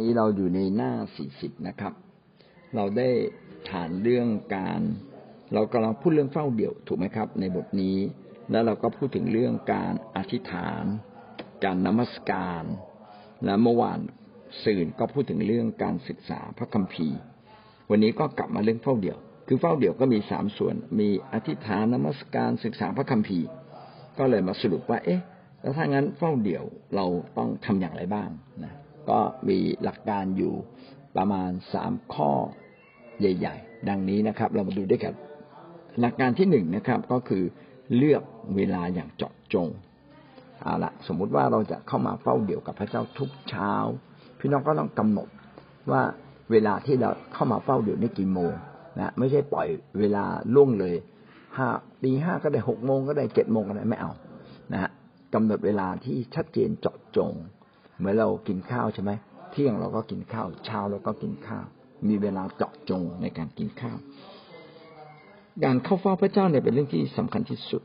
นี้เราอยู่ในหน้าสี่สิบนะครับ เราได้ฐานเรื่องการ เรากำลังพูดเรื่องเฝ้าเดี่ยวถูกไหมครับ ในบทนี้ แล้วเราก็พูดถึงเรื่องการอธิษฐาน การนมัสการ และเมื่อวานสื่อก็พูดถึงเรื่องการศึกษาพระคัมภีร์ วันนี้ก็กลับมาเรื่องเฝ้าเดี่ยว คือเฝ้าเดี่ยวก็มีสามส่วน มีอธิษฐานนมัสการศึกษาพระคัมภีร์ ก็เลยมาสรุปว่า เอ๊ะ แล้วถ้างั้นเฝ้าเดี่ยวเราต้องทำอย่างไรบ้างนะ ก็มีหลักการอยู่ประมาณสามข้อใหญ่ ๆ ดังนี้นะครับ เรามาดูด้วยกัน หลักการที่หนึ่งนะครับก็คือเลือกเวลาอย่างเจาะจงเอาละสมมุติว่าเราจะเข้ามาเฝ้าเดี่ยวกับพระเจ้าทุกเช้า พี่น้องก็ต้องกำหนดว่าเวลาที่เราเข้ามาเฝ้าเดี่ยวนี่กี่โมงนะไม่ใช่ปล่อยเวลาล่วงเลยห้าตีห้าก็ได้หกโมงก็ได้เจ็ดโมงก็ได้ไม่เอานะฮะกำหนดเวลาที่ชัดเจนเจาะจง เหมือนเรากินข้าวใช่ไหมเที่ยงเราก็กินข้าวเช้าเราก็กินข้าว มีเวลาเจาะจงในการกินข้าวการเข้าเฝ้าพระเจ้าเนี่ยเป็นเรื่องที่สำคัญที่สุด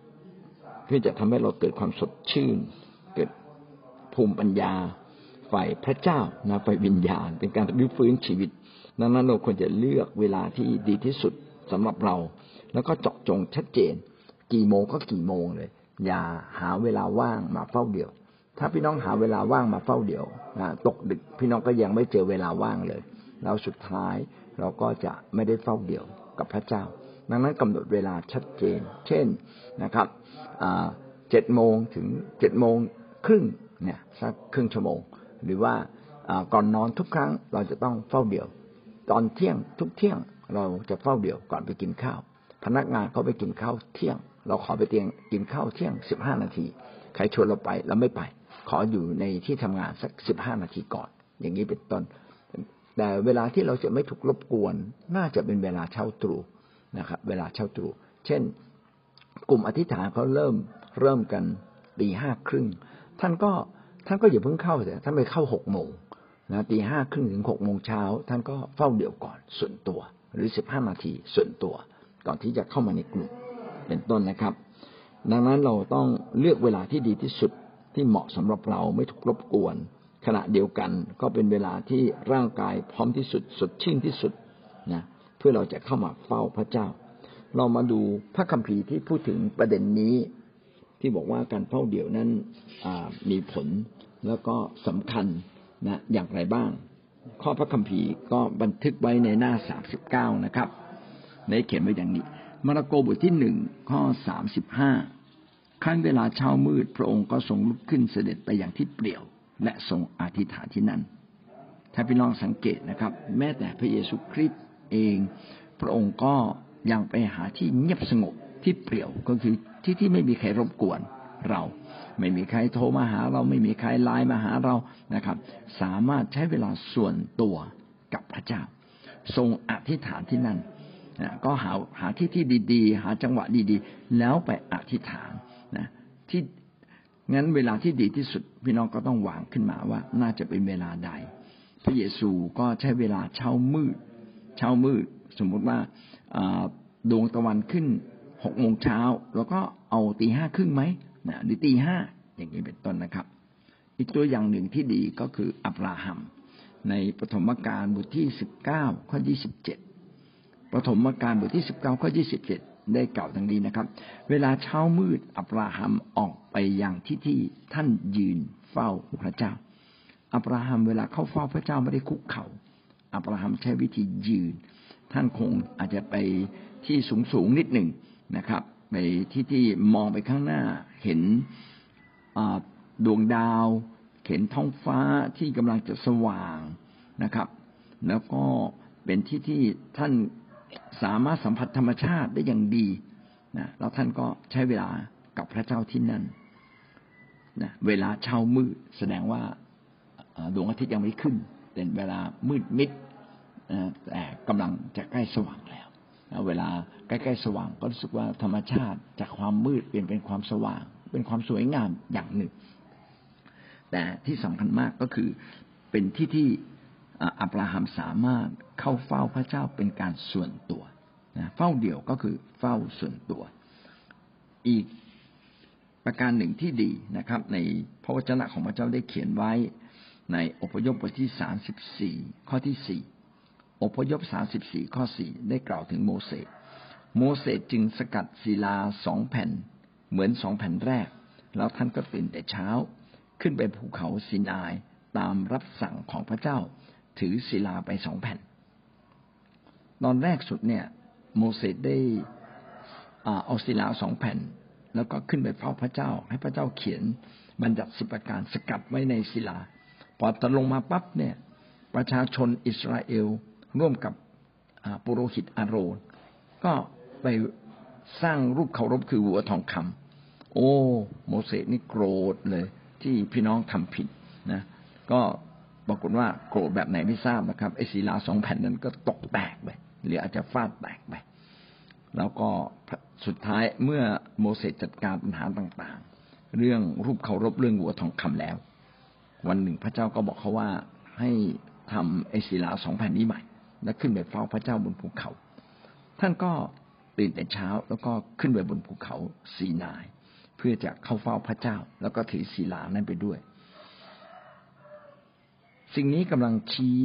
เพื่อจะทำให้เราเกิดความสดชื่น เกิดภูมิปัญญาฝ่ายพระเจ้านะฝ่ายวิญญาณ เป็นการรื้อฟื้นชีวิต ดังนั้นเราควรจะเลือกเวลาที่ดีที่สุดสำหรับเรา แล้วก็เจาะจงชัดเจน กี่โมงก็กี่โมงเลย อย่าหาเวลาว่างมาเฝ้าเดี่ยว ถ้าพี่น้องหาเวลาว่างมาเฝ้าเดี่ยวนะตกดึกพี่น้องก็ยังไม่เจอเวลาว่างเลย แล้วสุดท้ายเราก็จะไม่ได้เฝ้าเดี่ยวกับพระเจ้า ดังนั้นกำหนดเวลาชัดเจน เช่นนะครับเจ็ดโมงถึงเจ็ดโมงครึ่งเนี่ยสักครึ่งชั่วโมง หรือว่าก่อนนอนทุกครั้งเราจะต้องเฝ้าเดี่ยว ตอนเที่ยงทุกเที่ยงเราจะเฝ้าเดี่ยวก่อนไปกินข้าว พนักงานเขาไปกินข้าวเที่ยง เราขอไปเตียงกินข้าวเที่ยงสิบห้านาที ใครชวนเราไปเราไม่ไป ขออยู่ในที่ทำงานสักสิบห้านาทีก่อน อย่างนี้เป็นต้น แต่เวลาที่เราจะไม่ถูกรบกวน น่าจะเป็นเวลาเช่าตรู่นะครับ เวลาเช่าตรู่เช่น กลุ่มอธิษฐานเขาเริ่มเริ่มกันตีห้าครึ่งท่านก็ท่านก็อย่าเพิ่งเข้าแต่ท่านไปเข้าหกโมงนะตีห้าครึ่งถึงหกโมงเช้าท่านก็เฝ้าเดี่ยวก่อนส่วนตัว หรือสิบห้านาทีส่วนตัว ก่อนที่จะเข้ามาในกลุ่มเป็นต้นนะครับ ดังนั้นเราต้องเลือกเวลาที่ดีที่สุด ที่เหมาะสำหรับเราไม่ถูกรบกวน ขณะเดียวกันก็เป็นเวลาที่ร่างกายพร้อมที่สุดสดชื่นที่สุดนะเพื่อเราจะเข้ามาเฝ้าพระเจ้า เรามาดูพระคัมภีร์ที่พูดถึงประเด็นนี้ ที่บอกว่าการเฝ้าเดี่ยวนั้นมีผลแล้วก็สำคัญนะอย่างไรบ้าง ข้อพระคัมภีร์ก็บันทึกไว้ในหน้าสามสิบเก้านะครับในเขียนไว้อย่างนี้มาระโกบทที่หนึ่งข้อสามสิบห้า ขั้นเวลาเช้ามืดพระองค์ก็ทรงลุกขึ้นเสด็จไปอย่างที่เปลี่ยว และทรงอธิษฐานที่นั่น ถ้าพี่น้องสังเกตนะครับ แม้แต่พระเยซูคริสต์เอง พระองค์ก็ยังไปหาที่เงียบสงบที่เปลี่ยวก็คือที่ที่ไม่มีใครรบกวนเรา ไม่มีใครโทรมาหาเราไม่มีใครไลน์มาหาเรานะครับ สามารถใช้เวลาส่วนตัวกับพระเจ้า ทรงอธิษฐานที่นั่นก็หาหาที่ที่ดี ๆ หาจังหวะดีๆ แล้วไปอธิษฐาน ที่งั้นเวลาที่ดีที่สุด พี่น้องก็ต้องวางขึ้นมาว่า น่าจะเป็นเวลาใด พระเยซูก็ใช้เวลาเช้ามืด เช้ามืด สมมุติว่าดวงตะวันขึ้นหกโมงเช้าแล้วก็เอาตีห้าครึ่งไหมนะหรือตีห้าอย่างนี้เป็นต้นนะครับ อีกตัวอย่างหนึ่งที่ดีก็คืออับราฮัม ในปฐมกาลบทที่สิบเก้าข้อยี่สิบเจ็ดปฐมกาลบทที่สิบเก้าข้อยี่สิบเจ็ด ได้กล่าวดังนี้นะครับ เวลาเช้ามืดอับราฮัมออกไปยังที่ที่ท่านยืนเฝ้าพระเจ้า อับราฮัมเวลาเข้าเฝ้าพระเจ้าไม่ได้คุกเขา่าอับราฮัมใช้วิธียืน ท่านคงอาจจะไปที่สูงสูงนิดหนึ่งนะครับ ไปที่ที่มองไปข้างหน้าเห็นดวงดาว เห็นท้องฟ้าที่กำลังจะสว่างนะครับ แล้วก็เป็นที่ที่ท่าน สามารถสัมผัสธรรมชาติได้อย่างดีนะแล้วท่านก็ใช้เวลากับพระเจ้าที่นั่นนะเวลาเช้ามืดแสดงว่าดวงอาทิตย์ยังไม่ขึ้น เป็นเวลามืดมิดแต่กำลังจะใกล้สว่างแล้วเวลาใกล้ๆสว่างก็รู้สึกว่าธรรมชาติจากความมืดเปลี่ยนเป็นความสว่าง เป็นความสวยงามอย่างหนึ่ง แต่ที่สำคัญมากก็คือเป็นที่ที่ อับราฮัมสามารถเข้าเฝ้าพระเจ้าเป็นการส่วนตัวนะเฝ้าเดี่ยวก็คือเฝ้าส่วนตัว อีกประการหนึ่งที่ดีนะครับ ในพระวจนะของพระเจ้าได้เขียนไว้ในอพยพบทที่สามสิบสี่ข้อที่สี่อพยพสามสิบสี่ข้อสี่ได้กล่าวถึงโมเสสโมเสสจึงสกัดศิลาสองแผ่น เหมือนสองแผ่นแรก แล้วท่านก็ตื่นแต่เช้า ขึ้นไปภูเขาสินายตามรับสั่งของพระเจ้า ถือศิลาไปสองแผ่น ตอนแรกสุดเนี่ย โมเสสได้เอาศิลาสองแผ่น แล้วก็ขึ้นไปเฝ้าพระเจ้า ให้พระเจ้าเขียนบัญญัติสิบประการสกัดไว้ในศิลา พอตะลงมาปั๊บเนี่ย ประชาชนอิสราเอลร่วมกับปุโรหิตอาโรนก็ไปสร้างรูปเคารพคือหัวทองคำโอ้ โมเสสนี่โกรธเลย ที่พี่น้องทำผิดนะ ก็ ปรากฏว่าโกรธแบบไหนไม่ทราบนะครับไอ้ศิลาสองแผ่นนั้นก็ตกแตกไปหรืออาจจะฟาดแตกไปแล้วก็สุดท้ายเมื่อโมเสสจัดการปัญหาต่างๆ เรื่องรูปเคารพเรื่องหัวทองคำแล้ว วันหนึ่งพระเจ้าก็บอกเขาว่าให้ทำไอ้ศิลาสองแผ่นนี้ใหม่ และขึ้นไปเฝ้าพระเจ้าบนภูเขา ท่านก็ตื่นแต่เช้าแล้วก็ขึ้นไปบนภูเขาสีนาย เพื่อจะเข้าเฝ้าพระเจ้า แล้วก็ถือศีลานั้นไปด้วย สิ่งนี้กำลังชี้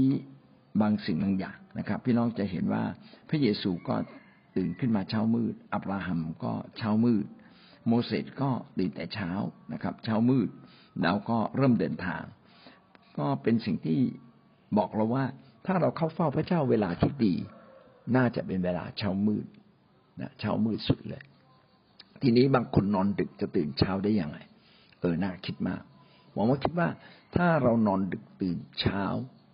บางสิ่งบางอย่างนะครับ พี่น้องจะเห็นว่าพระเยซูก็ตื่นขึ้นมาเช้ามืด อับราฮัมก็เช้ามืด โมเสสก็ตื่นแต่เช้านะครับ เช้ามืดแล้วก็เริ่มเดินทาง ก็เป็นสิ่งที่บอกเราว่า ถ้าเราเข้าเฝ้าพระเจ้าเวลาที่ดี น่าจะเป็นเวลาเช้ามืดนะเช้ามืดสุดเลย ทีนี้บางคนนอนดึกจะตื่นเช้าได้ยังไง เออน่าคิดมาก หวังว่าคิดว่าถ้าเรานอนดึกตื่นเช้า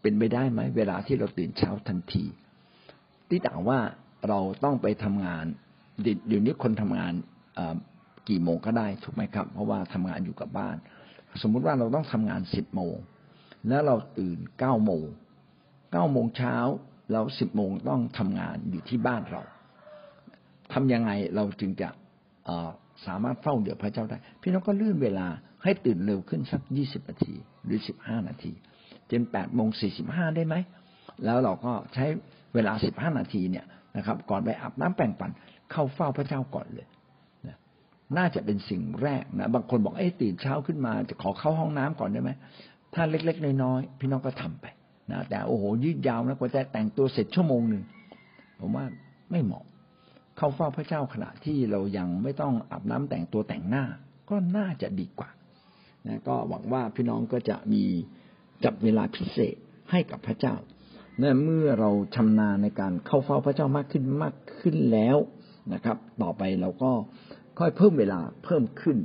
เป็นไปได้ไหมเวลาที่เราตื่นเช้าทันทีที่ต่างว่าเราต้องไปทำงานเดี๋ยวนี้คนทำงานกี่โมงก็ได้ถูกไหมครับ เพราะว่าทำงานอยู่กับบ้าน สมมุติว่าเราต้องทำงานสิบโมงแล้วเราตื่นเก้าโมงเก้าโมงเช้าแล้วสิบโมงต้องทำงานอยู่ที่บ้านเราทำยังไงเราจึงจะสามารถเฝ้าเดี๋ยวพระเจ้าได้ พี่น้องก็เลื่อนเวลา ให้ตื่นเร็วขึ้นสักยี่สิบนาทีหรือสิบห้านาทีจนแปดโมงสี่สิบห้าได้ไหมแล้วเราก็ใช้เวลาสิบห้านาทีเนี่ยนะครับ ก่อนไปอาบน้ำแปรงฟันเข้าเฝ้าพระเจ้าก่อนเลยน่าจะเป็นสิ่งแรกนะบางคนบอกเอ้ตื่นเช้าขึ้นมาจะขอเข้าห้องน้ำก่อนได้ไหมถ้าเล็กๆน้อยๆพี่น้องก็ทำไปนะแต่โอ้โหยืดยาวนะกว่าจะแต่งตัวเสร็จชั่วโมงหนึ่งผมว่าไม่เหมาะ เข้าเฝ้าพระเจ้าขณะที่เรายังไม่ต้องอาบน้ำแต่งตัวแต่งหน้า ก็น่าจะดีกว่า นะก็หวังว่าพี่น้องก็จะมีจับเวลาพิเศษให้กับพระเจ้านะเมื่อเราชำนาญในการเข้าเฝ้าพระเจ้ามากขึ้นมากขึ้นแล้วนะครับ ต่อไปเราก็ค่อยเพิ่มเวลาเพิ่มขึ้น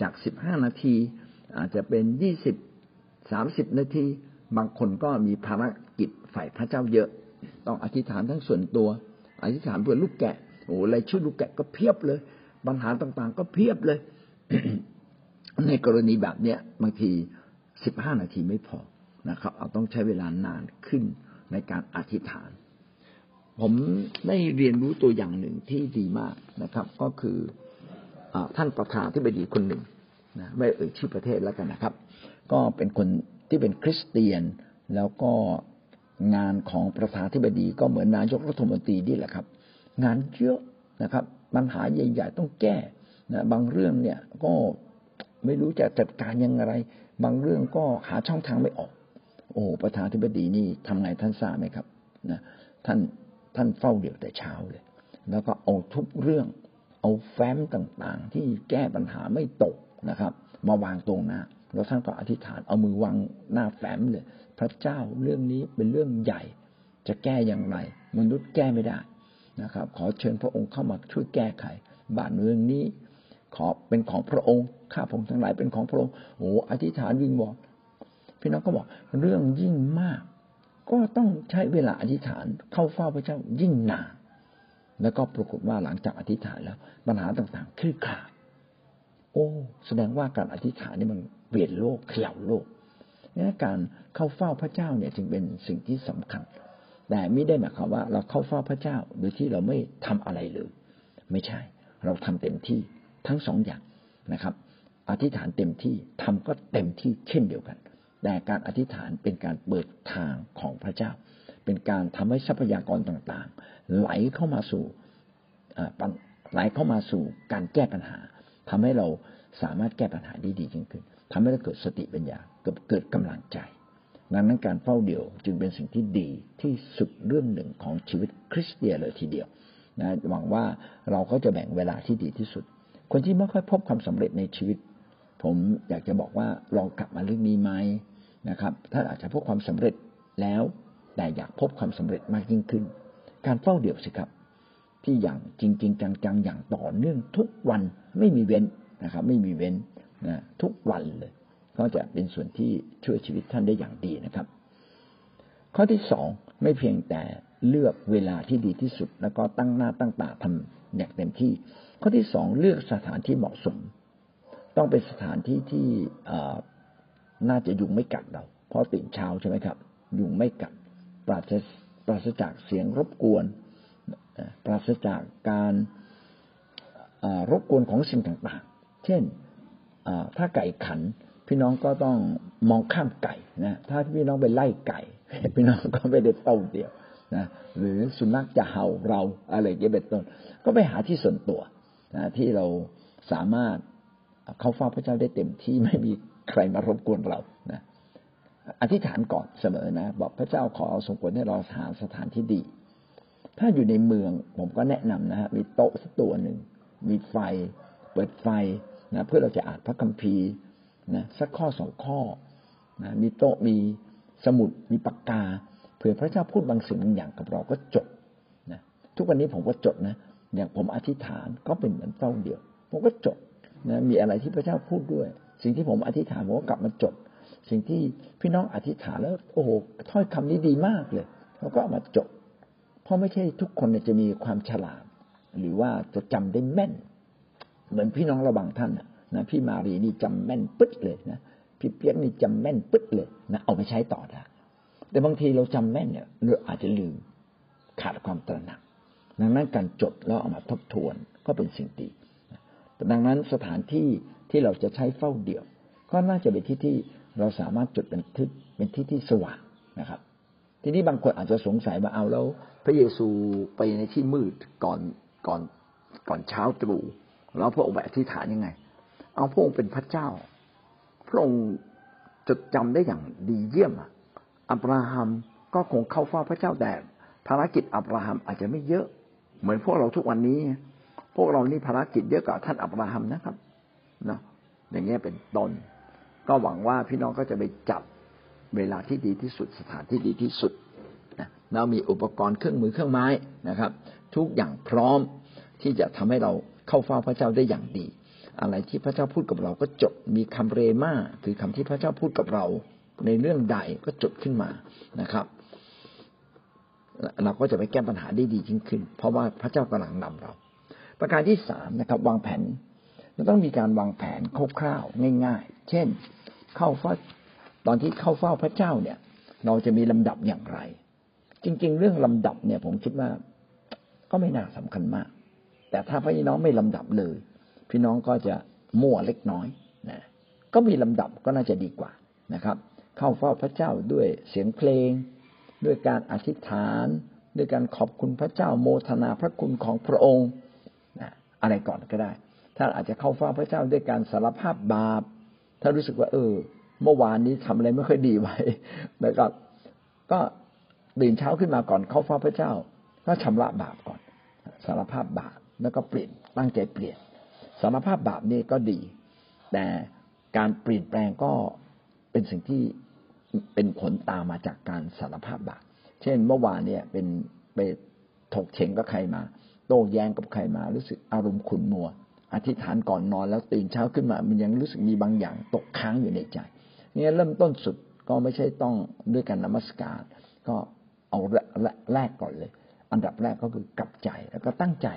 จากสิบห้านาที อาจจะเป็นยี่สิบสามสิบนาที บางคนก็มีภารกิจฝ่ายพระเจ้าเยอะ ต้องอธิษฐานทั้งส่วนตัว อธิษฐานเพื่อลูกแกะโอ้รายชื่อลูกแกะก็เพียบเลย ปัญหาต่างๆ ก็เพียบเลย ในกรณีแบบเนี้ยบางทีสิบห้านาทีไม่พอนะครับ เอาต้องใช้เวลานานขึ้นในการอธิษฐาน ผมได้เรียนรู้ตัวอย่างหนึ่งที่ดีมากนะครับ ก็คืออท่านประธานที่บดีคนหนึ่งนะไม่เอ่ยชื่อประเทศแล้วกันนะครับ ก็เป็นคนที่เป็นคริสเตียนแล้วก็งานของประธานที่บดีก็เหมือนนายกรัฐมนตรีนี่แหละครับ งานเยอะนะครับ ปัญหาใหญ่ ๆ ต้องแก้นะบางเรื่องเนี่ยก็ ไม่รู้จะจัดการยังไงบางเรื่องก็หาช่องทางไม่ออก โอ้ประธานธิบดีนี่ทำไงท่านทราบไหมครับนะท่านท่านเฝ้าเดี่ยวแต่เช้าเลย แล้วก็เอาทุกเรื่อง เอาแฟ้มต่างๆ ที่แก้ปัญหาไม่ตกนะครับ มาวางตรงหน้าแล้วท่านก็อธิษฐานเอามือวางหน้าแฟ้มเลย พระเจ้าเรื่องนี้เป็นเรื่องใหญ่ จะแก้อย่างไร มนุษย์แก้ไม่ได้นะครับ ขอเชิญพระองค์เข้ามาช่วยแก้ไขบ้านเมืองนี้ ขอเป็นของพระองค์ ข้าผมทั้งหลายเป็นของพระองค์โอ้อธิษฐานวิงวอนพี่น้องก็บอกเรื่องยิ่งมาก ก็ต้องใช้เวลาอธิษฐานเข้าเฝ้าพระเจ้ายิ่งนานแล้วก็ปรากฏว่าหลังจากอธิษฐานแล้ว ปัญหาต่างๆคลี่คลายโอ้ แสดงว่าการอธิษฐานนี่มันเปลี่ยนโลกเขี่ยวโลกนี่การเข้าเฝ้าพระเจ้าเนี่ยจึงเป็นสิ่งที่สำคัญ แต่ไม่ได้หมายความว่า เราเข้าเฝ้าพระเจ้าโดยที่เราไม่ทำอะไรเลย ไม่ใช่ เราทำเต็มที่ทั้งสองอย่างนะครับ อธิษฐานเต็มที่ทำก็เต็มที่เช่นเดียวกัน แต่การอธิษฐานเป็นการเปิดทางของพระเจ้า เป็นการทำให้ทรัพยากรต่างๆ ไหลเข้ามาสู่ไหลเข้ามาสู่การแก้ปัญหาทำให้เราสามารถแก้ปัญหาได้ดียิ่งขึ้นทำให้เราเกิดสติปัญญาเกิดกิดกำลังใจดังนั้นการเฝ้าเดี่ยวจึงเป็นสิ่งที่ดีที่สุดเรื่องหนึ่งของชีวิตคริสเตียนเลยทีเดียวนะหวังว่าเราก็จะแบ่งเวลาที่ดีที่สุด คนที่ไม่ค่อยพบความสำเร็จในชีวิต ผมอยากจะบอกว่าลองกลับมาเรื่องนี้ไหมนะครับท่านอาจจะพบความสำเร็จแล้ว แต่อยากพบความสำเร็จมากยิ่งขึ้น การเฝ้าเดี่ยวสิครับ ที่อย่างจริงๆจังๆอย่างต่อเนื่องทุกวันไม่มีเว้นนะครับ ไม่มีเว้นนะทุกวันเลย ก็จะเป็นส่วนที่ช่วยชีวิตท่านได้อย่างดีนะครับ ข้อที่สองไม่เพียงแต่เลือกเวลาที่ดีที่สุด แล้วก็ตั้งหน้าตั้งตาทำอย่างเต็มที่ ข้อที่สองเลือกสถานที่เหมาะสม ต้องเป็นสถานที่ที่น่าจะยุงไม่กัดเรา เพราะตื่นเช้าใช่ไหมครับ ยุงไม่กัด ปราศปราศจากเสียงรบกวน ปราศจากการรบกวนของสิ่งต่างๆ เช่นถ้าไก่ขัน พี่น้องก็ต้องมองข้ามไก่นะ ถ้าพี่น้องไปไล่ไก่ พี่น้องก็ไม่ได้เต้าเดียวนะหรือสุนัขจะเห่าเราอะไรอย่างเงี้ยเป็นต้น ก็ไปหาที่ส่วนตัวนะที่เราสามารถ เขาเฝ้าพระเจ้าได้เต็มที่ไม่มีใครมารบกวนเรานะอธิษฐานก่อนเสมอนะ บอกพระเจ้าขอเอาสงผลให้เราหาสถานที่ดี ถ้าอยู่ในเมืองผมก็แนะนำนะฮะมีโต๊ะสักตัวหนึ่งมีไฟ เปิดไฟนะเพื่อเราจะอ่านพระคัมภีร์นะสักข้อสองข้อนะมีโต๊ะมีสมุดมีปากกาเผื่อพระเจ้าพูดบางสิ่งบางอย่างกับเราก็จดนะทุกวันนี้ผมก็จดนะ อย่างผมอธิษฐานก็เป็นเหมือนเต้าเดียว ผมก็จด นะมีอะไรที่พระเจ้าพูดด้วย สิ่งที่ผมอธิษฐานผมก็กลับมาจด สิ่งที่พี่น้องอธิษฐานแล้ว โอ้โหถ้อยคำนี้ดีมากเลยเราก็เอามาจด เพราะไม่ใช่ทุกคนจะมีความฉลาด หรือว่าจะจำได้แม่น เหมือนพี่น้องระบางท่านนะพี่มารีนี่จำแม่นปึ๊ดเลยนะพี่เปียกนี่จำแม่นปึ๊ดเลยนะเอาไปใช้ต่อได้แต่บางทีเราจำแม่นเนี่ยเราอาจจะลืมขาดความตระหนักดังนั้นการจดแล้วเอามาทบทวนก็เป็นสิ่งดี ดังนั้นสถานที่ที่เราจะใช้เฝ้าเดี่ยว ก็น่าจะเป็นที่ที่เราสามารถจุดเป็นที่เป็นที่ที่สว่างนะครับ ทีนี้บางคนอาจจะสงสัยว่าเอาแล้ว พระเยซูไปในที่มืดก่อนก่อนก่อนเช้าตรู่แล้วพระองค์ไปอธิษฐานยังไง เอาพระองค์เป็นพระเจ้า พระองค์จดจำได้อย่างดีเยี่ยมอะอับราฮัมก็คงเข้าเฝ้าพระเจ้าแต่ภารกิจอับราฮัมอาจจะไม่เยอะ เหมือนพวกเราทุกวันนี้ พวกเรานี่ภารกิจเยอะกว่าท่านอับราฮัมนะครับเนาะอย่างเงี้ยเป็นต้น ก็หวังว่าพี่น้องก็จะไปจับเวลาที่ดีที่สุดสถานที่ดีที่สุดนะเรามีอุปกรณ์เครื่องมือเครื่องไม้นะครับ ทุกอย่างพร้อมที่จะทำให้เราเข้าเฝ้าพระเจ้าได้อย่างดี อะไรที่พระเจ้าพูดกับเราก็จบมีคำเรมาคือคำที่พระเจ้าพูดกับเรา ในเรื่องใดก็จดขึ้นมานะครับ เราก็จะไปแก้ปัญหาได้ดียิ่งขึ้น เพราะว่าพระเจ้ากำลังนำเรา ประการที่สามนะครับ วางแผนเราต้องมีการวางแผนคร่าวๆง่าย ๆ เช่น เข้าเฝ้าตอนที่เข้าเฝ้าพระเจ้าเนี่ย เราจะมีลำดับอย่างไร จริง ๆ เรื่องลำดับเนี่ย ผมคิดว่าก็ไม่น่าสำคัญมาก แต่ถ้าพี่น้องไม่ลำดับเลย พี่น้องก็จะมั่วเล็กน้อยนะก็มีลำดับก็น่าจะดีกว่านะครับ เข้าเฝ้าพระเจ้าด้วยเสียงเพลง ด้วยการอธิษฐาน ด้วยการขอบคุณพระเจ้าโมทนาพระคุณของพระองค์ อะไรก่อนก็ได้ถ้านอาจจะเข้าเฝ้าพระเจ้าด้วยการสารภาพบาป ถ้ารู้สึกว่า เออ เมื่อวานนี้ทำอะไรไม่ค่อยดีไว้นะครับ ก็ตื่นเช้าขึ้นมาก่อนเข้าเฝ้าพระเจ้า ก็ชำระบาปก่อน สารภาพบาปแล้วก็เปลี่ยนตั้งใจเปลี่ยน สารภาพบาปนี่ก็ดี แต่การเปลี่ยนแปลงก็เป็นสิ่งที่เป็นผลตามมาจากการสารภาพบาป เช่น เมื่อวานเนี่ยเป็นไปถกเฉงกับใครมา โต้แย้งกับใครมารู้สึกอารมณ์ขุ่นมัว อธิษฐานก่อนนอนแล้วตื่นเช้าขึ้นมา มันยังรู้สึกมีบางอย่างตกค้างอยู่ในใจนี่เริ่มต้นสุดก็ไม่ใช่ต้องด้วยการนมัสการ ก็เอาแรกก่อนเลย อันดับแรกก็คือกลับใจแล้วก็ตั้งใจ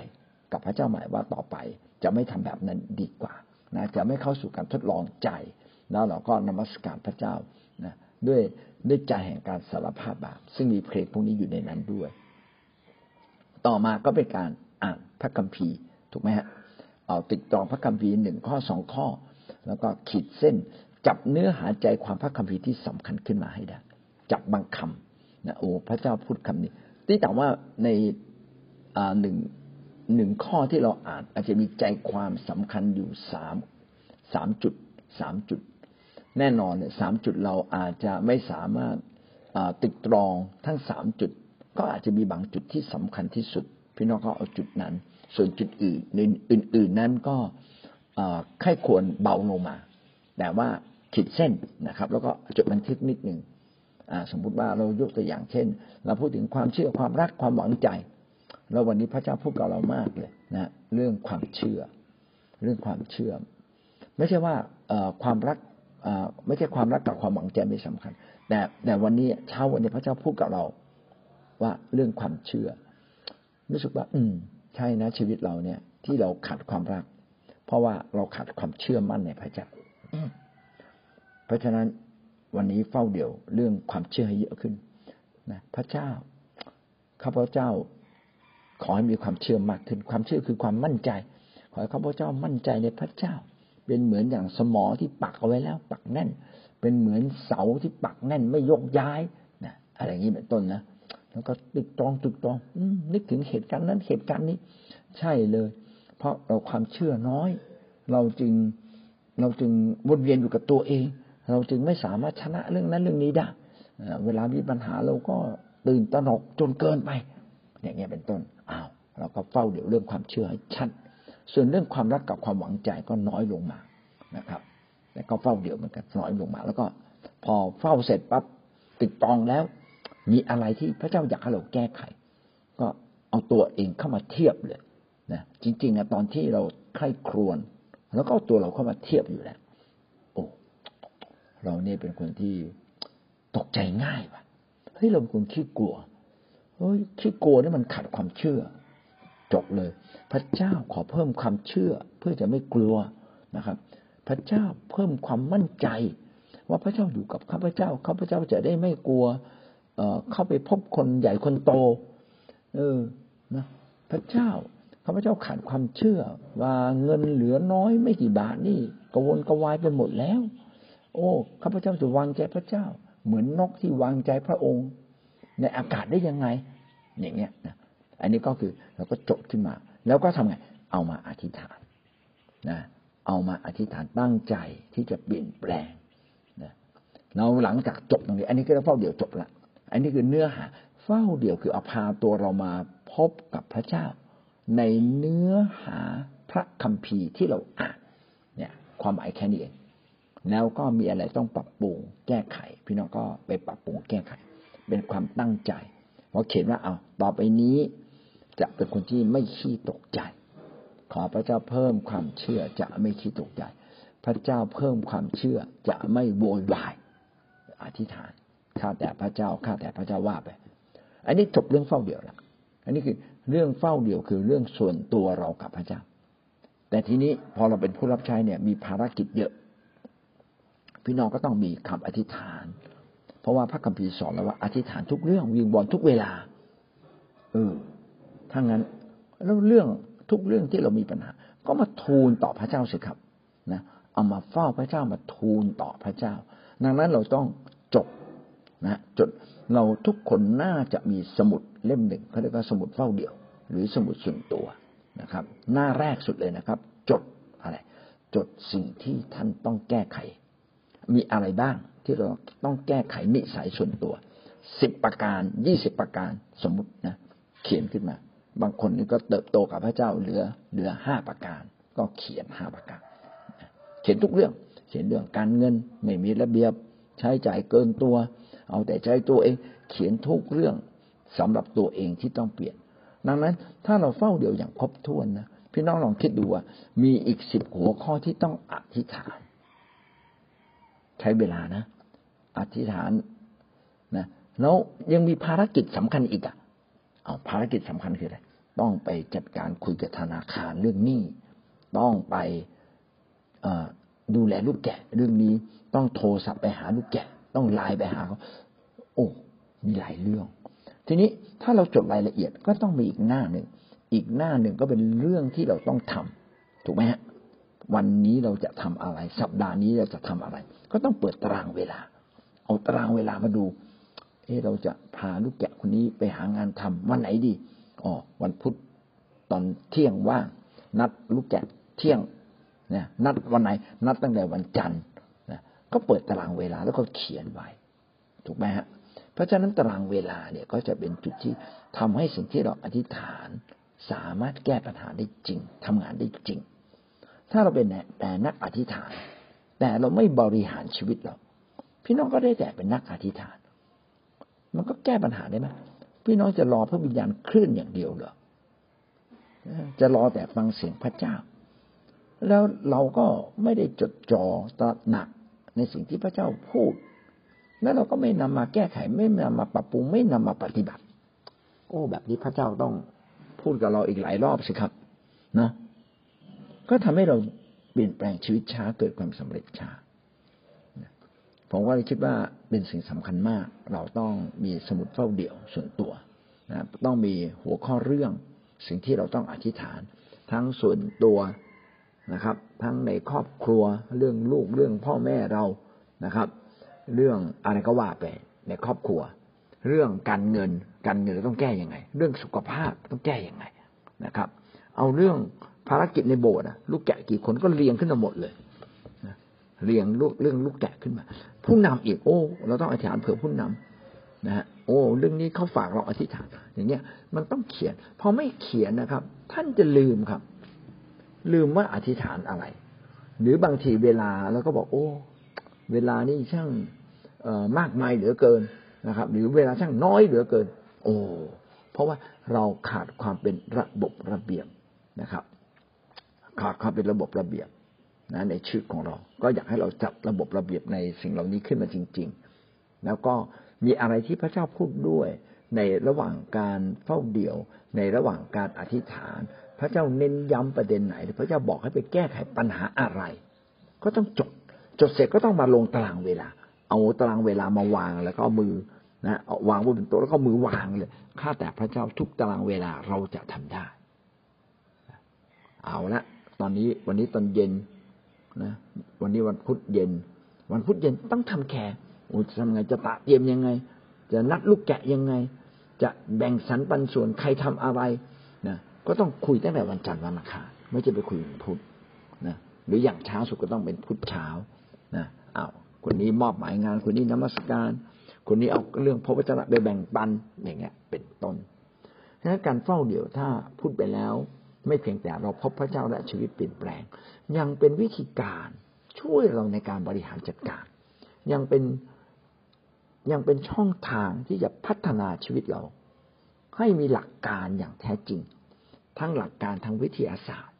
กับพระเจ้าหมายว่าต่อไปจะไม่ทำแบบนั้นดีกว่านะจะไม่เข้าสู่การทดลองใจ แล้วเราก็นมัสการพระเจ้านะด้วยด้วยใจแห่งการสารภาพบาปซึ่งมีเพลงพวกนี้อยู่ในนั้นด้วย ต่อมาก็เป็นการ อ่านพระคัมภีร์ถูกไหมฮะเอาติดตองพระคัมภีร์หนึ่งข้อสองข้อ แล้วก็ขีดเส้นจับเนื้อหาใจความพระคัมภีร์ที่สำคัญขึ้นมาให้ได้ จับบางคำนะโอ้พระเจ้าพูดคำนี้ที่แต่ว่าในหนึ่งหนึ่งข้อที่เราอ่านอาจจะมีใจความสำคัญอยู่สามสามจุดสามจุด แน่นอนเนี่ยสามจุดเราอาจจะไม่สามารถติดตรองทั้งสามจุด ก็อาจจะมีบางจุดที่สำคัญที่สุด พี่น้องก็เอาจุดนั้น ส่วนจุดอื่นอื่น ๆ นั้นก็ค่อยควรเบาลงมา แต่ว่าขีดเส้นนะครับ แล้วก็จดบันทึกนิดหนึ่งสมมุติว่าเรายกตัวอย่างเช่น เราพูดถึงความเชื่อความรักความหวังใจ แล้ววันนี้พระเจ้าพูดกับเรามากเลยนะเรื่องความเชื่อ เรื่องความเชื่อ ไม่ใช่ว่าความรักไม่ใช่ความรักกับความหวังใจไม่สำคัญ แต่แต่วันนี้เช้าวันนี้พระเจ้าพูดกับเราว่าเรื่องความเชื่อ รู้สึกว่า อืม ใช่นะชีวิตเราเนี่ย ที่เราขาดความรัก เพราะว่าเราขาดความเชื่อมั่นในพระเจ้าเพราะฉะนั้นวันนี้เฝ้าเดี่ยวเรื่องความเชื่อให้เยอะขึ้นนะพระเจ้าข้าพเจ้า ขอให้มีความเชื่อมากขึ้น ความเชื่อคือความมั่นใจ ขอให้ข้าพเจ้ามั่นใจในพระเจ้า เป็นเหมือนอย่างสมอที่ปักเอาไว้แล้ว ปักแน่น เป็นเหมือนเสาที่ปักแน่นไม่ยกย้ายนะอะไรอย่างนี้เป็นต้นนะ แล้วก็ตึกตองตึกตองอนึกถึงเหตุการณ์นั้นเหตุการณ์นี้ ใช่เลย เพราะเราความเชื่อน้อย เราจึงเราจึงวนเวียนอยู่กับตัวเอง เราจึงไม่สามารถชนะเรื่องนั้นเรื่องนี้ได้เวลามีปัญหาเราก็ตื่นตระหนกจนเกินไป อย่างเงี้ยเป็นต้นอ้าวเราก็เฝ้าเดี๋ยวเรื่องความเชื่อให้ชัด ส่วนเรื่องความรักกับความหวังใจก็น้อยลงมานะครับแต่ก็เฝ้าเดี๋ยวเหมือนกันน้อยลงมา แล้วก็ พอเฝ้าเสร็จปั๊บติดตองแล้ว มีอะไรที่พระเจ้าอยากให้เราแก้ไข ก็เอาตัวเองเข้ามาเทียบเลยนะจริงๆอะตอนที่เราใคร่ครวญแล้วก็เอาตัวเราเข้ามาเทียบอยู่แล้วโอ้เราเนี่ยเป็นคนที่ตกใจง่ายว่ะเฮ้ยเราเป็นคนขี้กลัวเฮ้ยขี้กลัวนี่มันขัดความเชื่อ จบเลย พระเจ้าขอเพิ่มความเชื่อ เพื่อจะไม่กลัวนะครับ พระเจ้าเพิ่มความมั่นใจ ว่าพระเจ้าอยู่กับข้าพเจ้าข้าพเจ้าจะได้ไม่กลัว เข้าไปพบคนใหญ่คนโต เออนะพระเจ้าข้าพเจ้าขาดความเชื่อ ว่าเงินเหลือน้อยไม่กี่บาทนี่กวนกวายไปหมดแล้ว โอ้ข้าพเจ้าจะวางใจพระเจ้า เหมือนนกที่วางใจพระองค์ ในอากาศได้ยังไง อย่างเงี้ยนะอันนี้ก็คือเราก็จบขึ้นมา แล้วก็ทำไง เอามาอธิษฐานนะเอามาอธิษฐานตั้งใจที่จะเปลี่ยนแปลงนะเราหลังจากจบตรงนี้ อันนี้ก็เฝ้าเดียวจบละ อันนี้คือเนื้อหาเฝ้าเดี่ยวคือเอาพาตัวเรามาพบกับพระเจ้า ในเนื้อหาพระคัมภีร์ที่เราอ่านเนี่ยความหมายแค่นี้เองแล้วก็มีอะไรต้องปรับปรุงแก้ไข พี่น้องก็ไปปรับปรุงแก้ไข เป็นความตั้งใจเพราะเขียนว่าเอาต่อไปนี้จะเป็นคนที่ไม่ขี้ตกใจ ขอพระเจ้าเพิ่มความเชื่อจะไม่ขี้ตกใจ พระเจ้าเพิ่มความเชื่อจะไม่โวยวายอธิษฐาน ข้าแต่พระเจ้าข้าแต่พระเจ้าว่าไป อันนี้จบเรื่องเฝ้าเดี่ยวแล้วอันนี้คือเรื่องเฝ้าเดี่ยวคือเรื่องส่วนตัวเรากับพระเจ้า แต่ทีนี้พอเราเป็นผู้รับใช้เนี่ย มีภารกิจเยอะ พี่น้องก็ต้องมีคำอธิษฐาน เพราะว่าพระคัมภีร์สอนแล้วว่าอธิษฐานทุกเรื่องวิงบอลทุกเวลา เออถ้างั้นแล้วเรื่องทุกเรื่องที่เรามีปัญหา ก็มาทูลต่อพระเจ้าสิครับนะเอามาเฝ้าพระเจ้ามาทูลต่อพระเจ้า ดังนั้นเราต้องจด นะจดเราทุกคนน่าจะมีสมุดเล่มหนึ่งเขาเรียกว่าสมุดเฝ้าเดี่ยว หรือสมุดส่วนตัวนะครับ หน้าแรกสุดเลยนะครับ จดอะไร จดสิ่งที่ท่านต้องแก้ไข มีอะไรบ้างที่เราต้องแก้ไขนิสัยส่วนตัวสิบประการยี่สิบประการสมมตินะเขียนขึ้นมา บางคนนี่ก็เติบโตกับพระเจ้าเหลือเหลือห้าประการ ก็เขียนห้าประการ เขียนทุกเรื่อง เขียนเรื่องการเงินไม่มีระเบียบ ใช้จ่ายเกินตัว เอาแต่ใจตัวเอง เขียนทุกเรื่องสำหรับตัวเองที่ต้องเปลี่ยน ดังนั้นถ้าเราเฝ้าเดียวอย่างครบถ้วนนะพี่น้องลองคิดดูว่า มีอีกสิบหัวข้อที่ต้องอธิษฐาน ใช้เวลานะ อธิษฐานนะแล้วยังมีภารกิจสำคัญอีกอะเอาภารกิจสำคัญคืออะไรต้องไปจัดการคุยกับธนาคารเรื่องหนี้ต้องไปดูแลลูกแกะเรื่องนี้ต้องโทรศัพท์ไปหาลูกแกะ ต้องไลน์ไปหาเขาโอ้มีหลายเรื่อง ทีนี้ถ้าเราจดรายละเอียดก็ต้องมีอีกหน้าหนึ่งอีกหน้าหนึ่งก็เป็นเรื่องที่เราต้องทำถูกไหมฮะวันนี้เราจะทำอะไร สัปดาห์นี้เราจะทำอะไร ก็ต้องเปิดตารางเวลา เอาตารางเวลามาดู เออเราจะพาลูกแกะคนนี้ไปหางานทำวันไหนดีอ๋อวันพุธตอนเที่ยงว่างนัดลูกแกะเที่ยงเนี่ยนัดวันไหน นัดตั้งแต่วันจันทร์ ก็เปิดตารางเวลาแล้วก็เขียนไว้ ถูกไหมฮะเพราะฉะนั้นตารางเวลาเนี่ยก็จะเป็นจุดที่ทำให้สิ่งที่เราอธิษฐาน สามารถแก้ปัญหาได้จริงทำงานได้จริง ถ้าเราเป็นแต่นักอธิษฐาน แต่เราไม่บริหารชีวิตเราพี่น้องก็ได้แต่เป็นนักอธิษฐาน มันก็แก้ปัญหาได้ไหมพี่น้องจะรอพระวิญญาณคลื่อนอย่างเดียวเหรอจะรอแต่ฟังเสียงพระเจ้า แล้วเราก็ไม่ได้จดจ่อตระหนัก ในสิ่งที่พระเจ้าพูด แล้วเราก็ไม่นำมาแก้ไขไม่นำมาปรับปรุงไม่นำมาปฏิบัติ โอ้ แบบนี้พระเจ้าต้องพูดกับเราอีกหลายรอบสิครับนะก็ทำให้เราเปลี่ยนแปลงชีวิตช้าเกิดความสำเร็จช้าผมก็เลยคิดว่าเป็นสิ่งสำคัญมาก เราต้องมีสมุดเฝ้าเดี่ยวส่วนตัวนะต้องมีหัวข้อเรื่องสิ่งที่เราต้องอธิษฐาน ทั้งส่วนตัว นะครับ ทั้งในครอบครัวเรื่องลูกเรื่องพ่อแม่เรานะครับ เรื่องอะไรก็ว่าไปในครอบครัว เรื่องการเงินการเงินเราต้องแก้ยังไง เรื่องสุขภาพต้องแก้ยังไงนะครับ เอาเรื่องภารกิจในโบสถ์ลูกแกะกี่คนก็เรียงขึ้นมาหมดเลยเรียงลูกเรื่องลูกแกะขึ้นมา ผู้นำอีกโอ้ เราต้องอธิษฐานเผื่อผู้นำนะฮะโอ้ เรื่องนี้เขาฝากเราอธิษฐาน อย่างเงี้ยมันต้องเขียน พอไม่เขียนนะครับ ท่านจะลืมครับ ลืมว่าอธิษฐานอะไร หรือบางทีเวลาแล้วก็บอกโอ้ เวลานี่ช่างมากมายเหลือเกินนะครับ หรือเวลาช่างน้อยเหลือเกิน โอ้เพราะว่าเราขาดความเป็นระบบระเบียบนะครับ ขาดความเป็นระบบระเบียบนะในชีวิตของเรา ก็อยากให้เราจัดระบบระเบียบในสิ่งเหล่านี้ขึ้นมาจริง ๆ แล้วก็มีอะไรที่พระเจ้าพูดด้วย ในระหว่างการเฝ้าเดี่ยว ในระหว่างการอธิษฐาน พระเจ้าเน้นย้ำประเด็นไหน พระเจ้าบอกให้ไปแก้ไขปัญหาอะไร ก็ต้องจด จดเสร็จก็ต้องมาลงตารางเวลา เอาตารางเวลามาวางแล้วก็มือนะวางบนโต๊ะแล้วก็มือวางเลยข้าแต่พระเจ้าทุกตารางเวลาเราจะทำได้ เอาละตอนนี้วันนี้ตอนเย็นนะ วันนี้วันพุธเย็น วันพุธเย็นต้องทำแขกจะทำไงจะตะเตรียมยังไง จะนัดลูกแกะยังไง จะแบ่งสรรปันส่วนใครทำอะไร ก็ต้องคุยตั้งแต่วันจันทร์วันอังคารไม่จะไปคุยวันพุธนะหรืออย่างเช้าสุดก็ต้องเป็นพุธเช้านะอ้าวคนนี้มอบหมายงานคนนี้นมัสการ คนนี้เอาเรื่องพระวจนะไปแบ่งปันอย่างเงี้ย เป็นต้นฉะนั้นการเฝ้าเดี่ยวถ้าพูดไปแล้ว ไม่เพียงแต่เราพบพระเจ้าและชีวิตเปลี่ยนแปลง ยังเป็นวิธีการช่วยเราในการบริหารจัดการ ยังเป็นยังเป็นช่องทางที่จะพัฒนาชีวิตเรา ให้มีหลักการอย่างแท้จริง ทั้งหลักการทางวิทยาศาสตร์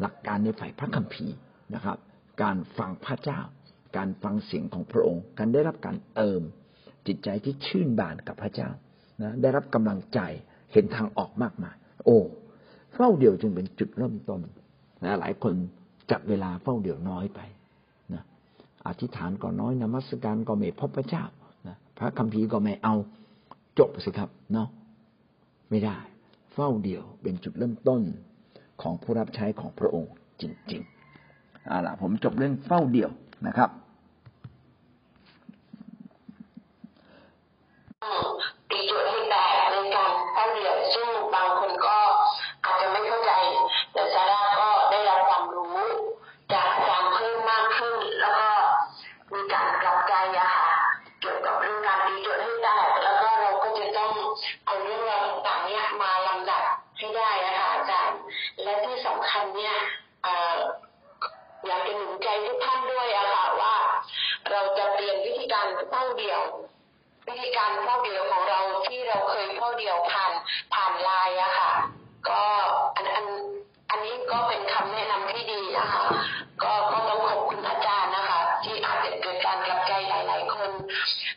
หลักการในฝ่ายพระคัมภีร์นะครับ การฟังพระเจ้า การฟังเสียงของพระองค์ การได้รับการเติม จิตใจที่ชื่นบานกับพระเจ้านะได้รับกำลังใจเห็นทางออกมากมาย โอ้เฝ้าเดี่ยวจึงเป็นจุดเริ่มต้นนะหลายคนจัดเวลาเฝ้าเดี่ยวน้อยไปนะอธิษฐานก็น้อยนมัสการก็ไม่พบพระเจ้านะพระคัมภีร์ก็ไม่เอาจบสิครับเนาะไม่ได้ เฝ้าเดี่ยวเป็นจุดเริ่มต้นของผู้รับใช้ของพระองค์จริงๆเอาล่ะผมจบเรื่องเฝ้าเดี่ยวนะครับ ลับใจหลายๆคน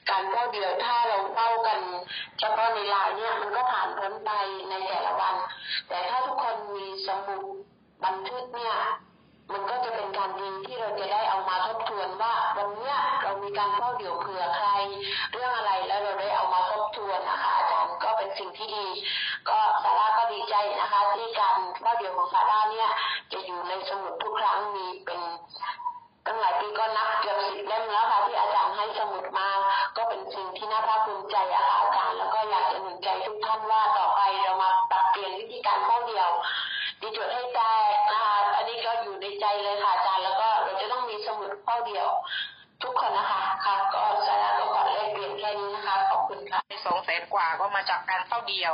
การเฝ้าเดียวถ้าเราเฝ้ากันเฉพาะในไลน์เนี่ยมันก็ผ่านพ้นไปในแต่ละวัน แต่ถ้าทุกคนมีสมุดบันทึกเนี่ยมันก็จะเป็นการดีที่เราจะได้เอามาทบทวนว่าวันนี้เรามีการเฝ้าเดี่ยวเผื่อใคร เรื่องอะไรแล้วเราได้เอามาทบทวนนะคะอาจารย์ก็เป็นสิ่งที่ดี ก็สาราก็ดีใจนะคะที่การเฝ้าเดี่ยวของสาราเนี่ยจะอยู่ในสมุดทุกครั้งมีเป็นตั้งหลายปีก็นับเกือบสิบเล่มแล้วค่ะที่อาจารย์ เป็นสิ่งที่น่าภาคภูมิใจอะค่ะอาจารย์แล้วก็อยากจะหนุนใจทุกท่านว่าต่อไปเรามาปรับเปลี่ยนวิธีการเฝ้าเดียวดีจุดให้แตกนะคะอันนี้ก็อยู่ในใจเลยค่ะอาจารย์แล้วก็เราจะต้องมีสมุดเฝ้าเดียว ทุกคนนะคะค่ะก็สาระก็ขอแลกเปลี่ยนแค่นี้นะคะขอบคุณค่ะสองแสนกว่าก็มาจากการเฝ้าเดียว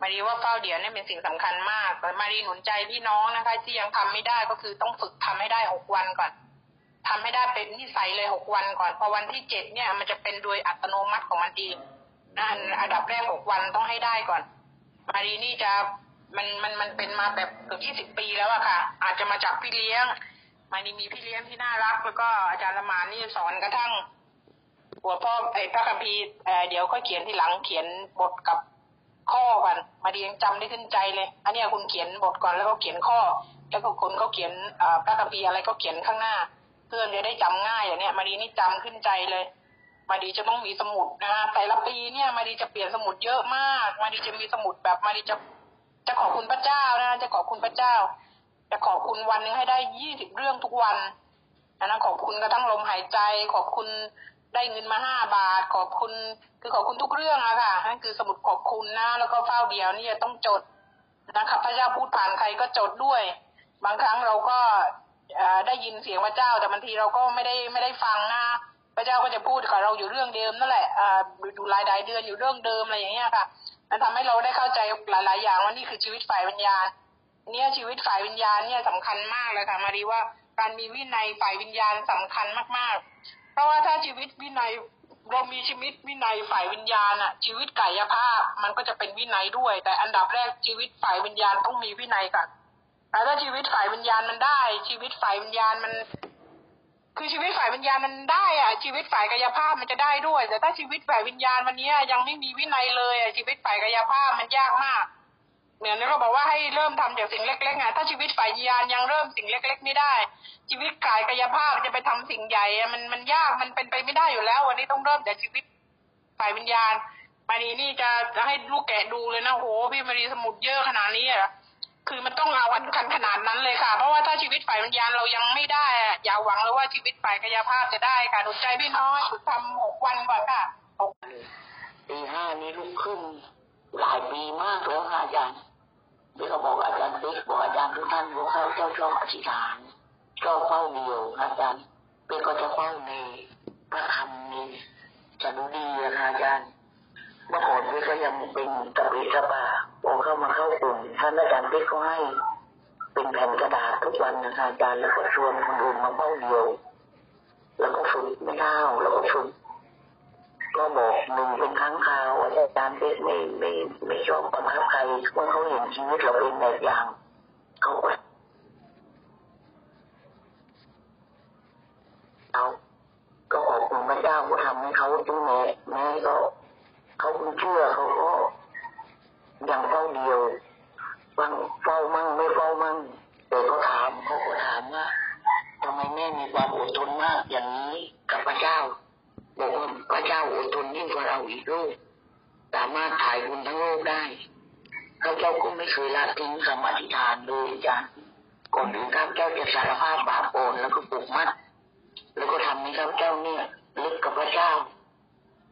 มารีว่าเฝ้าเดียวเนี่ยเป็นสิ่งสำคัญมากแต่มารีหนุนใจพี่น้องนะคะ ที่ยังทำไม่ได้ก็คือต้องฝึกทำให้ได้หกวันก่อน ทำให้ได้เป็นนิสัยเลยหกวันก่อน พอวันที่เจ็ดเนี่ย มันจะเป็นโดยอัตโนมัติของมันเองนะอันอันดับแรกหกวันต้องให้ได้ก่อน มารีนี่จะมันมันมันเป็นมาแบบเกือบยี่สิบปีแล้วอะค่ะ อาจจะมาจากพี่เลี้ยง มารีมีพี่เลี้ยงที่น่ารัก แล้วก็อาจารย์ละมานนี่สอนกระทั่ง หัวพ่อไอ้พระคัมภีร์เออเดี๋ยวค่อยเขียนที่หลังเขียนบทกับข้อกันมาดียังจำได้ขึ้นใจเลย อันนี้คุณเขียนบทก่อนแล้วก็เขียนข้อ แล้วก็คุณก็เขียนอ่อพระคัมภีร์อะไรก็เขียนข้างหน้า เพื่อนจะได้จำง่ายอย่างเนี้ยมาดีนี่จำขึ้นใจเลยมาดีจะต้องมีสมุดนะฮะแต่ละปีเนี่ยมาดีจะเปลี่ยนสมุดเยอะมาก มาดีจะมีสมุดแบบมาดีจะจะขอบคุณพระเจ้านะ จะขอบคุณพระเจ้า จะขอบคุณวันนึงให้ได้ยี่สิบเรื่องทุกวันนนั้นขอบคุณกระทั่งลมหายใจ ขอบคุณได้เงินมาห้าบาท ขอบคุณคือขอบคุณทุกเรื่องอะค่ะนั่นคือสมุดขอบคุณนะ แล้วก็เฝ้าเดียวนี่จะต้องจดนะคะพระเจ้าพูดผ่านใครก็จดด้วย บางครั้งเราก็ ได้ยินเสียงพระเจ้า แต่บางทีเราก็ไม่ได้ไม่ได้ฟังนะพระเจ้าก็จะพูดกับเราอยู่เรื่องเดิมนั่นแหละอ่าอยู่รายใดเดือนอยู่เรื่องเดิมอะไรอย่างเงี้ยค่ะ มันทำให้เราได้เข้าใจหลาย ๆ อย่างว่านี่คือชีวิตฝ่ายวิญญาณเนี่ยชีวิตฝ่ายวิญญาณเนี่ยสำคัญมากเลยค่ะ มารีว่าการมีวินัยฝ่ายวิญญาณสำคัญมาก ๆ เพราะว่าถ้าชีวิตวินัยเรามีชีวิตวินัยฝ่ายวิญญาณอะชีวิตกายภาพมันก็จะเป็นวินัยด้วย แต่อันดับแรกชีวิตฝ่ายวิญญาณต้องมีวินัยก่อน แล้วถ้าชีวิตฝ่ายวิญญาณมันได้ ชีวิตฝ่ายวิญญาณมัน คือชีวิตฝ่ายวิญญาณมันได้อะชีวิตฝ่ายกายภาพมันจะได้ด้วย แต่ถ้าชีวิตฝ่ายวิญญาณวันนี้ยังไม่มีวินัยเลยอะชีวิตฝ่ายกายภาพมันยากมากเหมือนเราบอกว่าให้เริ่มทำจากสิ่งเล็กๆไงถ้าชีวิตฝ่ายวิญญาณยังเริ่มสิ่งเล็ก ๆ ไม่ได้ ชีวิตกายกายภาพจะไปทำสิ่งใหญ่อะมันมันยากมันเป็นไปไม่ได้อยู่แล้ว วันนี้ต้องเริ่มจากชีวิตฝ่ายวิญญาณมารีนี่จะจะให้ลูกแกะดูเลยนะโหพี่มารีสมุดเยอะขนาดนี้อะ คือมันต้องเอาวันกันขนาดนั้นเลยค่ะ เพราะว่าถ้าชีวิตฝ่ายวิญญาณเรายังไม่ได้ อย่าหวังเลยว่าชีวิตฝ่ายกายภาพจะได้ค่ะหนุนใจพี่น้องให้ฝึกทำหกวันก่อนค่ะหกตีห้านี้ลุกขึ้น หลายปีมากแล้วค่ะอาจารย์ที่เขาบอกอาจารย์ติ๊กบอกอาจารย์ทุกท่านบอกเขาเจ้าชอบอธิษฐานชอบเฝ้าเดียวอาจารย์เป็นก็จะเฝ้าในพระคำนี้จะดูดีอะอาจารย์เมื่อก่อนพี่ก็ยังเป็นตะปิตะปา พอเข้ามาเข้ากลุ่มท่านอาจารย์ติ๊กก็ให้ เป็นแผ่นกระดาษทุกวันนะคะอาจารย์แล้วก็ชวนคนอื่นมาเฝ้าเดียว แล้วก็ฝึกไม่เท่าแล้วก็ฝึกก็บอกหนึ่งเป็นครั้งคราวอาจารย์ไม่ไม่ไม่ไม่ชอบบังคับใครเมื่อเขาเห็นชีวิตเราเป็นแบบอย่างเขาก็เอาก็ขอบคุณพระเจ้าก็ทำให้เขาตั้งแม่แม่ก็เขาคุณเชื่อเขาก็ ยังเฝ้าเดียวบางเฝ้ามั่งไม่เฝ้ามั่งแต่ก็ถามเขาก็ถามว่าทำไมแม่มีความอดทนมากอย่างนี้กับพระเจ้าบอกว่าพระเจ้าอดทนยิ่งกว่าเราอีกลูกสามารถถ่ายบุญทั้งโลกได้ข้าเจ้าก็ไม่เคยละทิ้งคำอธิฐานเลยอาจารย์ก่อนถึงข้าเจ้าจะสารภาพบาปโอนแล้วก็ปลุกมัด แล้วก็ทำให้ข้าเจ้าเนี่ยลึกกับพระเจ้า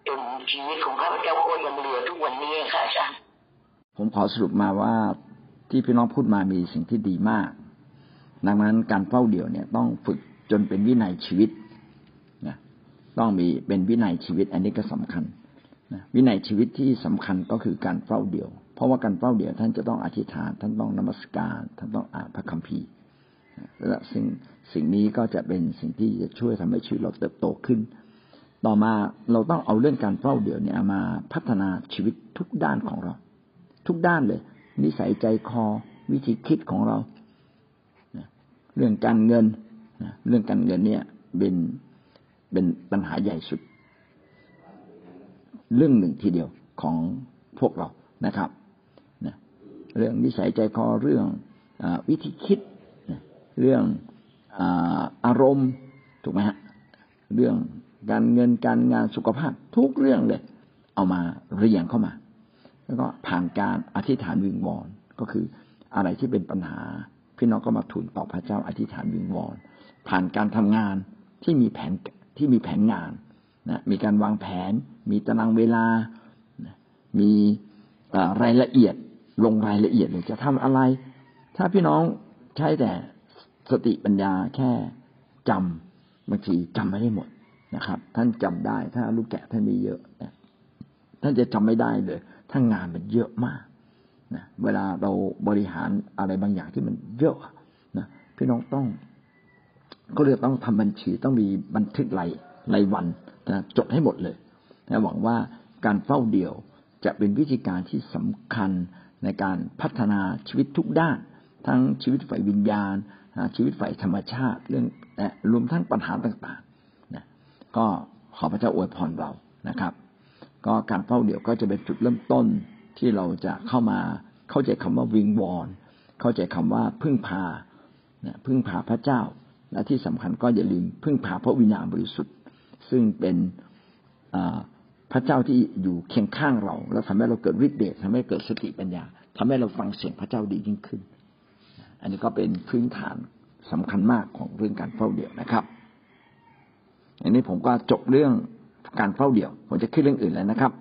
จนชีวิตของข้าพเจ้าก็ยังเหลือทุกวันนี้ค่ะอาจารย์ ผมขอสรุปมาว่าที่พี่น้องพูดมามีสิ่งที่ดีมาก ดังนั้นการเฝ้าเดี่ยวเนี่ยต้องฝึกจนเป็นวินัยชีวิตนะต้องมีเป็นวินัยชีวิต อันนี้ก็สำคัญนะวินัยชีวิตที่สำคัญก็คือการเฝ้าเดี่ยว เพราะว่าการเฝ้าเดี่ยวท่านจะต้องอธิษฐาน ท่านต้องนมัสการ ท่านต้องอ่านพระคัมภีร์และสิ่งสิ่งนี้ก็จะเป็นสิ่งที่จะช่วยทำให้ชีวิตเราเติบโตขึ้น ต่อมาเราต้องเอาเรื่องการเฝ้าเดี่ยวเนี่ยมาพัฒนาชีวิตทุกด้านของเรา ทุกด้านเลย นิสัยใจคอ วิธีคิดของเราเรื่องการเงินเรื่องการเงินเนี่ยเป็นเป็นปัญหาใหญ่สุด เรื่องหนึ่งทีเดียวของพวกเรานะครับเรื่องนิสัยใจคอเรื่องอวิธีคิดเรื่องอารมณ์ถูกไหมฮะเรื่องการเงินการงานสุขภาพทุกเรื่องเลย เอามาเรียงเข้ามา แล้วก็ผ่านการอธิษฐานวิงวอนก็คืออะไรที่เป็นปัญหา พี่น้องก็มาทูลต่อพระเจ้าอธิษฐานวิงวอนผ่านการทำงานที่มีแผนที่มีแผนงานนะมีการวางแผน มีตารางเวลา มีรายละเอียดลงรายละเอียดเลยจะทำอะไร ถ้าพี่น้องใช้แต่สติปัญญาแค่จบางทีจำไม่ได้หมดนะครับ ท่านจำได้ ถ้าลูกแกะท่านมีเยอะนะท่านจะจำไม่ได้เลย ถ้างานมันเยอะมากนะเวลาเราบริหารอะไรบางอย่างที่มันเยอะนะพี่น้องต้องก็เลยต้องทำบัญชีต้องมีบันทึกรายรายวันนะจดให้หมดเลยนะหวังว่าการเฝ้าเดี่ยวจะเป็นวิธีการที่สำคัญในการพัฒนาชีวิตทุกด้าน ทั้งชีวิตฝ่ายวิญญาณ ชีวิตฝ่ายธรรมชาติ เรื่องรวมทั้งปัญหาต่างๆนะก็ขอพระเจ้าอวยพรเรานะครับ ก็การเฝ้าเดี่ยวก็จะเป็นจุดเริ่มต้นที่เราจะเข้ามาเข้าใจคำว่าวิงวอนเข้าใจคำว่าพึ่งพาพึ่งพาพระเจ้า และที่สำคัญก็อย่าลืมพึ่งพาพระวิญญาณบริสุทธิ์ ซึ่งเป็นพระเจ้าที่อยู่เคียงข้างเรา แล้วทำให้เราเกิดฤทธิ์เดชทำให้เกิดสติปัญญาทำให้เราฟังเสียงพระเจ้าดียิ่งขึ้น อันนี้ก็เป็นพื้นฐานสำคัญมากของเรื่องการเฝ้าเดี่ยวนะครับ อันนี้ผมก็จบเรื่อง การเฝ้าเดี่ยว ผมจะขึ้นเรื่องอื่นแล้วนะครับ